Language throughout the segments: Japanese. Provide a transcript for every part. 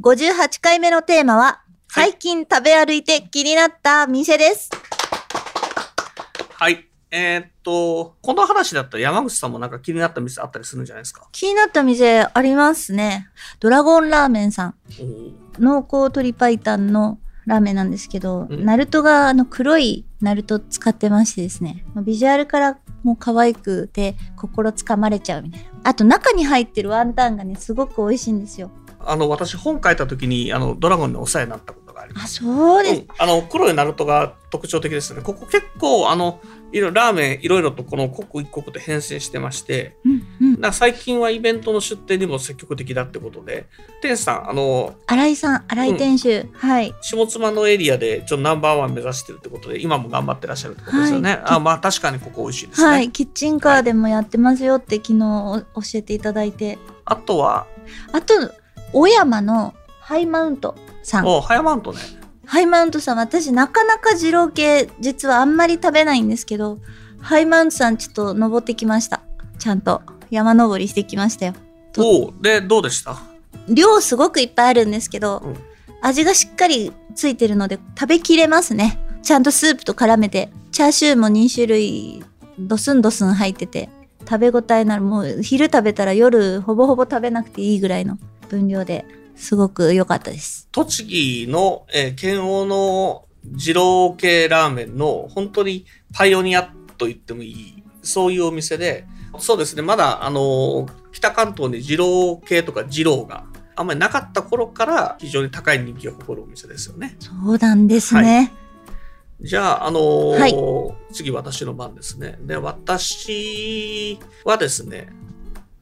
58回目のテーマは最近食べ歩いて気になった店です。はいえーっとこの話だったら山口さんもなんか気になった店あったりするんじゃないですか？気になった店ありますね。ドラゴンラーメンさん。おー濃厚鶏白湯のラーメンなんですけど、うんナルトがあの黒いナルト使ってましてですね、ビジュアルからもう可愛くて心つかまれちゃうみたいな。あと中に入ってるワンタンがね、すごく美味しいんですよ。あの私本書いた時にあのドラゴンにお世話になったことがありますあ、そうです。うんあの黒いナルトが特徴的ですねここ結構あのいろいろラーメンいろいろとこの刻一刻と変遷してましてうんうん。最近はイベントの出店にも積極的だってことで店主さんあの新井さん、新井店主。はい。下妻のエリアでちょっとナンバーワン目指してるってことで今も頑張ってらっしゃるってことですよね、はいあまあ確かにここ美味しいですね、はい。キッチンカーでもやってますよって昨日お教えていただいて。あとは？あと、小山のハイマウントさん。おハヤマントねハイマウントさん、私なかなか二郎系実はあんまり食べないんですけど、ハイマウントさんちょっと登ってきました。ちゃんと山登りしてきましたよ。とおうでどうでした？量すごくいっぱいあるんですけど、うん味がしっかりついてるので食べきれますね。ちゃんとスープと絡めて、チャーシューも2種類ドスンドスン入ってて、食べ応えなるもう昼食べたら夜ほぼほぼ食べなくていいぐらいの分量ですごく良かったです。栃木の、えー県央の二郎系ラーメンの本当にパイオニアと言ってもいいそういうお店でそうですねまだあのー北関東に二郎系とか二郎があんまりなかった頃から非常に高い人気を誇るお店ですよねそうなんですね。じゃああのーは次私の番ですねで私はですね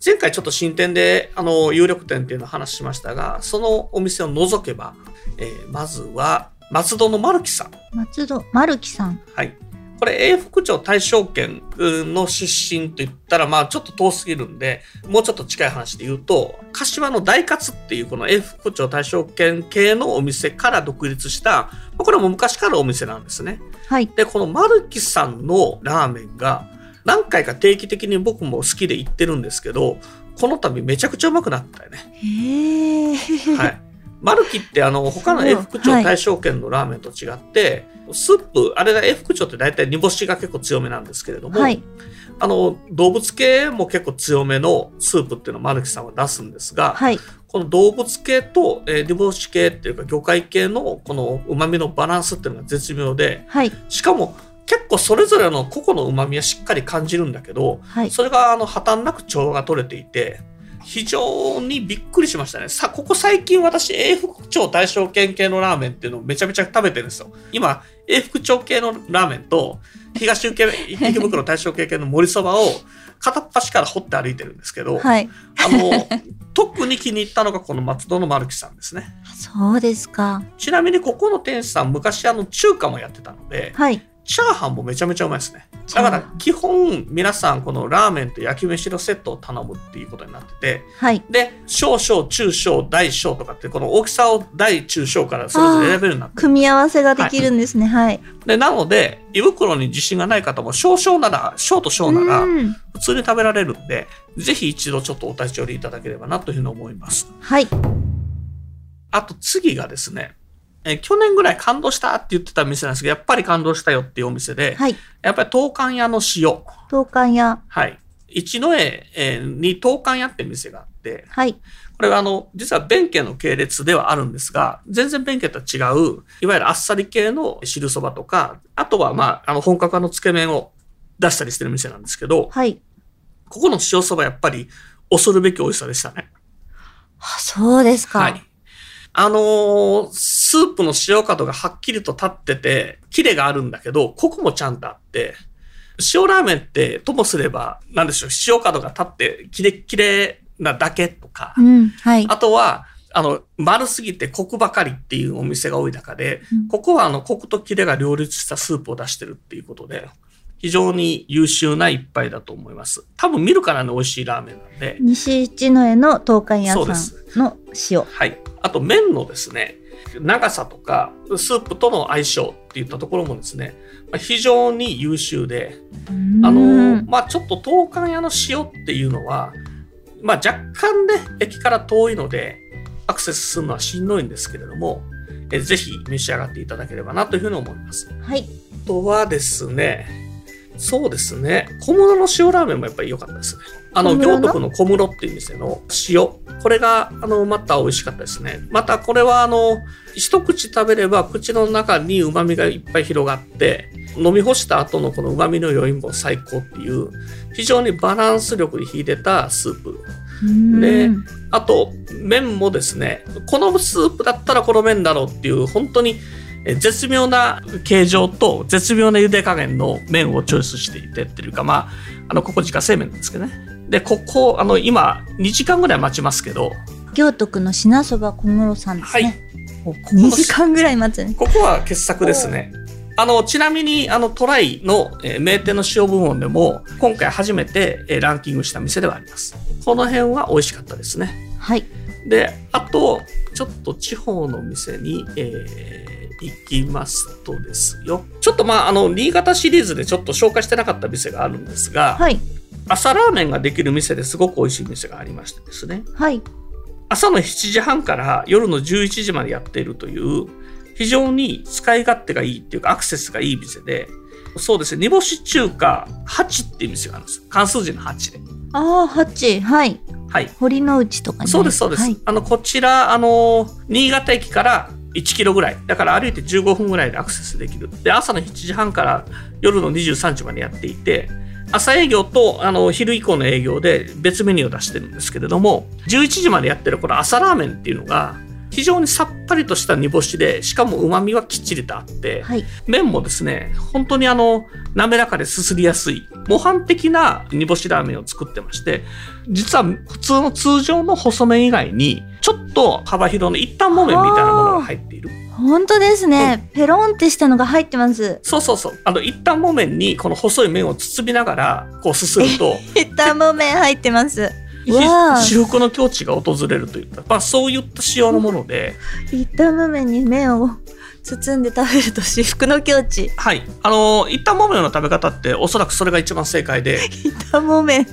前回ちょっと新店で、あの、有力店っていうのを話しましたが、そのお店を除けば、えーまずは、松戸のマルキさん。松戸、丸木さん。はい。これ、永福町大正圏の出身と言ったら、まあ、ちょっと遠すぎるんで、もうちょっと近い話で言うと、柏の大勝っていう、この永福町大正圏系のお店から独立した、まあこれも昔からお店なんですね。はい。で、このマルキさんのラーメンが、何回か定期的に僕も好きで行ってるんですけど、この度めちゃくちゃうまくなったよね。はい。マルキってあの他の永福町はい大正圏のラーメンと違って、スープあれが永福町って大体煮干しが結構強めなんですけれども、はい。あの動物系も結構強めのスープっていうのをマルキさんは出すんですが、はい。この動物系と、えー煮干し系っていうか魚介系のこの旨味のバランスっていうのが絶妙ではい。しかも結構それぞれの個々の旨味はしっかり感じるんだけど、はい。それがあの破綻なく調和が取れていて、非常にびっくりしましたね。さ、ここ最近私、永福町大正圏系のラーメンっていうのをめちゃめちゃ食べてるんですよ。今、永福町系のラーメンと、東受け、池袋大正系系の盛りそばを片っ端から掘って歩いてるんですけど、はい。あの、特に気に入ったのがこの松戸の丸木さんですね。そうですか。ちなみにここの店主さん、昔あの中華もやってたので、はい。チャーハンもめちゃめちゃうまいですね。だから基本皆さんこのラーメンと焼き飯のセットを頼むっていうことになってて、はい。で、小小中小大小とかってこの大きさを大中小からそれぞれ選べるな組み合わせができるんですね。はい。で、なので、胃袋に自信がない方も少々なら、小と小ならうん普通に食べられるんで、ぜひ一度ちょっとお立ち寄りいただければなというふうに思います。はい。あと次がですね、えー去年ぐらい感動したって言ってた店なんですけど、やっぱり感動したよっていうお店で、はい。やっぱり東館屋の塩。東館屋。はい。一之江えーに東館屋って店があって、はい。これはあの、実は弁慶の系列ではあるんですが、全然弁慶とは違う、いわゆるあっさり系の汁そばとか、あとはまあ、あの、本格派のつけ麺を出したりしてる店なんですけど、はい。ここの塩そばやっぱり恐るべき美味しさでしたね。あそうですか。はい。あのースープの塩角がはっきりと立ってて、キレがあるんだけど、コクもちゃんとあって、塩ラーメンってともすれば、なんでしょう、塩角が立って、キレッキレなだけとか、うん。はい。あとは、あの、丸すぎてコクばかりっていうお店が多い中で、うんここはあの、コクとキレが両立したスープを出してるっていうことで、非常に優秀な一杯だと思います。多分見るからね、美味しいラーメンなんで。西一の江の東海屋さすんの塩。はい。あと、麺のですね、長さとか、スープとの相性っていったところもですね、まあ非常に優秀で、ああの、まあちょっと東海屋の塩っていうのは、まあ若干ね、駅から遠いので、アクセスするのはしんどいんですけれども、えぜひ召し上がっていただければなというふうに思います。はい。あとはですね、そうですね、小室の塩ラーメンもやっぱり良かったですね。あの、行徳の小室っていう店の塩。これが、あの、また美味しかったですね。またこれは、あの、一口食べれば口の中に旨味がいっぱい広がって、飲み干した後のこの旨味の余韻も最高っていう、非常にバランス力に秀でたスープ。でうんあと、麺もですね、このスープだったらこの麺だろうっていう、本当にえ絶妙な形状と絶妙な茹で加減の麺をチョイスしていてっていうか、まあ、あの、ここ自家製麺なんですけどね。で、ここ、あの、今、2時間ぐらい待ちますけど、行徳の品そば小室さんですはいね。。ここ2時間ぐらい待つね。ここは傑作ですね。あの、ちなみに、あの、トライの、えー名店の塩部門でも、今回初めて、えーランキングした店ではあります。この辺は美味しかったですね。はい。で、あと、ちょっと地方の店に、えー行きますとですよ。ちょっとまあ、あの、新潟シリーズでちょっと紹介してなかった店があるんですが、はい。朝ラーメンができる店ですごく美味しい店がありましてですね。はい。朝の7時半から夜の11時までやっているという、非常に使い勝手がいいっていうかアクセスがいい店で、そうですね、煮干し中華8っていう店があるんです。関数字の8で。ああ、8。はい。はい。堀之内とかね。そうです、そうです。はい。あの、こちら、あの、新潟駅から1キロぐらい。だから歩いて15分ぐらいでアクセスできる。で、朝の7時半から夜の23時までやっていて、朝営業とあの昼以降の営業で別メニューを出してるんですけれども、11時までやってるこの朝ラーメンっていうのが、非常にさっぱりとした煮干しで、しかも旨味はきっちりとあって、はい。麺もですね、本当にあの、滑らかですすりやすい、模範的な煮干しラーメンを作ってまして、実は普通の通常の細麺以外に、ちょっと幅広の一旦木麺みたいなものが入っている。本当ですね。ペロンってしたのが入ってます。そうそうそう。あの、一旦木麺にこの細い麺を包みながら、こうすすると、一旦も麺入ってます。至福の境地が訪れるといった、まあそういった仕様のもので、一旦も麺に麺を包んで食べると至福の境地。はい。あの、一旦木麺の食べ方っておそらくそれが一番正解で、一旦も麺。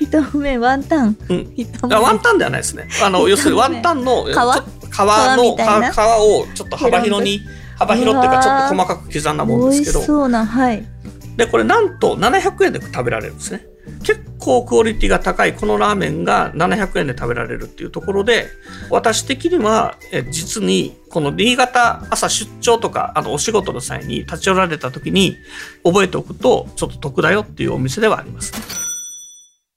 一旦も麺ワンタン。うん。一旦も麺。あワンタンではないですね。あの、要するにワンタンの、皮皮の皮をちょっと幅広に、幅広っていうかちょっと細かく刻んだもんですけど、しそうな、はい。で、これなんと700円で食べられるんですね。結構クオリティが高いこのラーメンが700円で食べられるっていうところで、私的には、え実に、この新潟朝出張とか、あの、お仕事の際に立ち寄られた時に覚えておくと、ちょっと得だよっていうお店ではあります。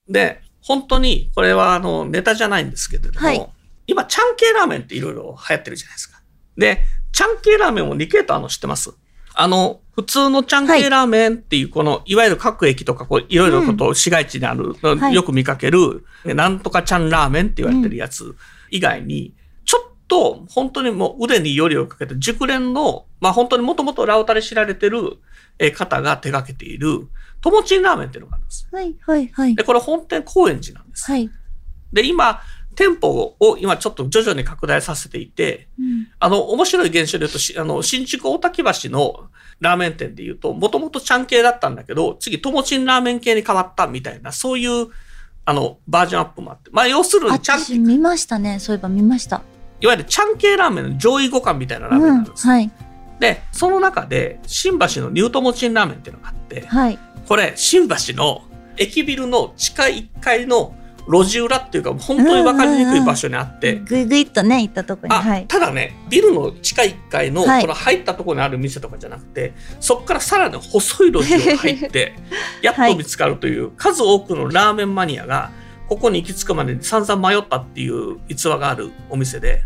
で、本当に、これはあの、ネタじゃないんですけれども、はい今、ちゃん系ラーメンっていろいろ流行ってるじゃないですか。で、ちゃん系ラーメンも2系統あるの知ってます？あの、普通のちゃん系ラーメンっていう、この、いわゆる各駅とか、こう、いろいろこと市街地にある、はいよく見かける、なんとかちゃんラーメンって言われてるやつ以外に、ちょっと、本当にもう腕によりをかけて、熟練の、まあ本当にもともとラオタで知られてるえー方が手掛けている、ともちんラーメンっていうのがあるんです。はい、はい、はいで、。これ本店高円寺なんです。はい。で、今、店舗を今ちょっと徐々に拡大させていて、うんあの、面白い現象で言うとし、あの、新宿大滝橋のラーメン店で言うと、もともとちゃん系だったんだけど、次、ともちんラーメン系に変わったみたいな、そういう、あの、バージョンアップもあって。まあ、要するに、ちゃん、私見ましたね。そういえば見ました。いわゆるちゃん系ラーメンの上位互換みたいなラーメンうん。なんです。はい。で、その中で、新橋のニュートモチンラーメンっていうのがあって、はい。これ、新橋の駅ビルの地下1階の路地裏っていうか、本当に分かりにくい場所にあって、ぐいぐいっとね、行ったとこに。あ、はい。ただね、ビルの地下1階の、はいこの入ったところにある店とかじゃなくて、そこからさらに細い路地を入って、やっと見つかるという、数多くのラーメンマニアが、ここに行き着くまでに散々迷ったっていう逸話があるお店で、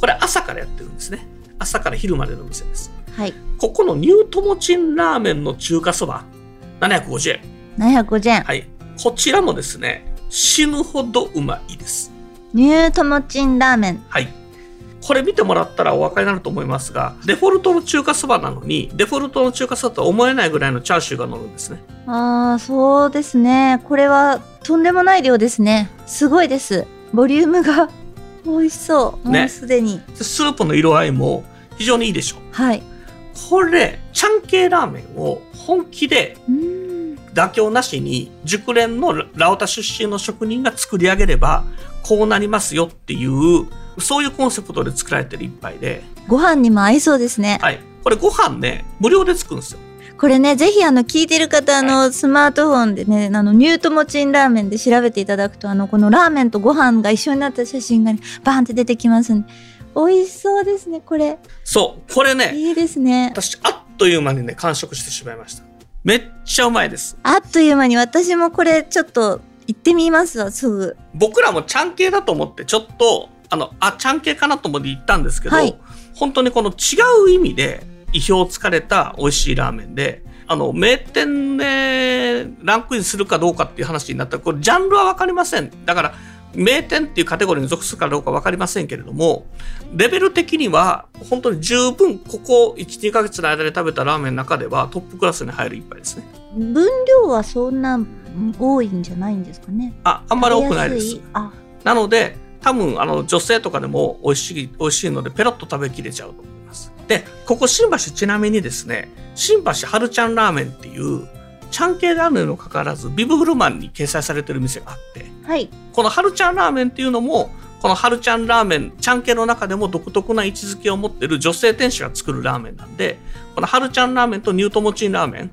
これ朝からやってるんですね。朝から昼までの店です。はい。ここのニュートモチンラーメンの中華そば、750円。750円。はい。こちらもですね、死ぬほどうまいです。ニュートモチンラーメン。はい。これ見てもらったらお分かりになると思いますが、デフォルトの中華そばなのに、デフォルトの中華そばとは思えないぐらいのチャーシューが乗るんですね。ああ、そうですね。これはとんでもない量ですね。すごいです。ボリュームが 美味しそう。ねもうすでに。スープの色合いも非常にいいでしょう。はい。これ、ちゃん系ラーメンを本気でうーん。妥協なしに熟練のラオタ出身の職人が作り上げればこうなりますよっていうそういうコンセプトで作られてる一杯で、ご飯にも合いそうですね。はい、これご飯ね無料でつくんですよこれね、ぜひあの、聞いてる方、あの、スマートフォンでね、あの、ニュートモチンラーメンで調べていただくと、あの、このラーメンとご飯が一緒になった写真がね、バーンって出てきますんで。美味しそうですね、これ。そうこれねいいですね。私あっという間にね完食してしまいましためっちゃうまいです。あっという間に私もこれちょっと行ってみますわ、すぐ。僕らもちゃん系だと思ってちょっとあのあちゃん系かなと思って行ったんですけど、はい。本当にこの違う意味で意表をつかれた美味しいラーメンであの名店でランクインするかどうかっていう話になったらこれジャンルは分かりません。だから名店っていうカテゴリーに属するかどうか分かりませんけれどもレベル的には本当に十分ここ12ヶ月の間で食べたラーメンの中ではトップクラスに入る一杯ですね分量はそんな多いんじゃないんですかね。ああんまり多くないですなので、多分、あの、女性とかでも美味しい、美味しいので、ペロッと食べきれちゃうと思います。で、ここ新橋ちなみにですね、新橋春ちゃんラーメンっていう、ちゃん系ラーメンにもかかわらず、ビブグルマンに掲載されてる店があって、はい。この春ちゃんラーメンっていうのも、この春ちゃんラーメン、ちゃん系の中でも独特な位置づけを持ってる女性店主が作るラーメンなんで、この春ちゃんラーメンとニュートモチンラーメン、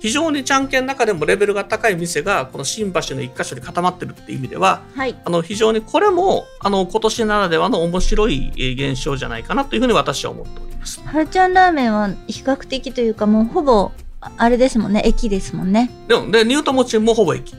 非常にちゃん系の中でもレベルが高い店が、この新橋の一箇所に固まってるっていう意味では、はい。あの非常にこれもあの今年ならではの面白いえー現象じゃないかなというふうに私は思っております。はるちゃんラーメンは比較的というかもうほぼ、ああれですもんね、駅ですもんね。でもでニュートモチンもほぼ駅。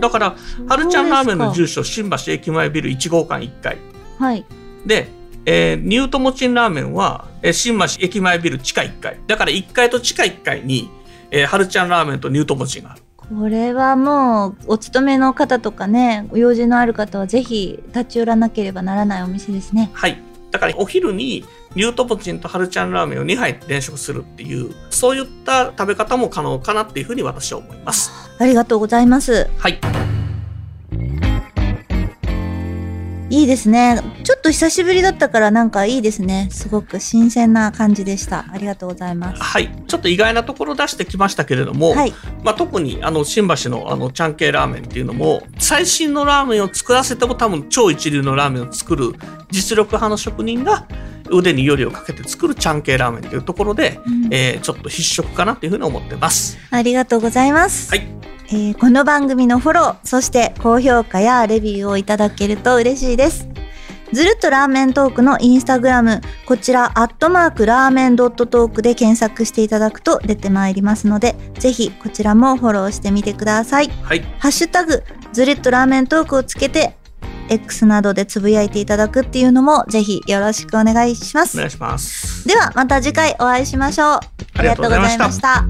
だから、はるちゃんラーメンの住所、新橋駅前ビル1号館1階。はい。で、えーニュートモチンラーメンは、えー新橋駅前ビル地下1階。だから1階と地下1階に、えー、はるちゃんラーメンとニュートモチンがある。これはもう、お勤めの方とかね、お用事のある方はぜひ立ち寄らなければならないお店ですね。はい。だからお昼にニュートモチンとはるちゃんラーメンを2杯連食するっていう、そういった食べ方も可能かなっていうふうに私は思います。ありがとうございます。はい。いいですね。ちょっと久しぶりだったからなんかいいですね。すごく新鮮な感じでした。ありがとうございます。はい。ちょっと意外なところ出してきましたけれども、はい。まあ、特にあの新橋のあのちゃん系ラーメンっていうのも最新のラーメンを作らせても多分超一流のラーメンを作る実力派の職人が腕によりをかけて作るちゃん系ラーメンというところで、うんえーちょっと必食かなというふうに思ってます。ありがとうございます。はい。えーこの番組のフォロー、そして高評価やレビューをいただけると嬉しいです。ずるっとラーメントークのインスタグラム、こちら、アットマークラーメンドットトークで検索していただくと出てまいりますので、ぜひこちらもフォローしてみてください。はい。ハッシュタグ、ずるっとラーメントークをつけて、X などでつぶやいていただくっていうのも、ぜひよろしくお願いします。お願いします。では、また次回お会いしましょう。ありがとうございました。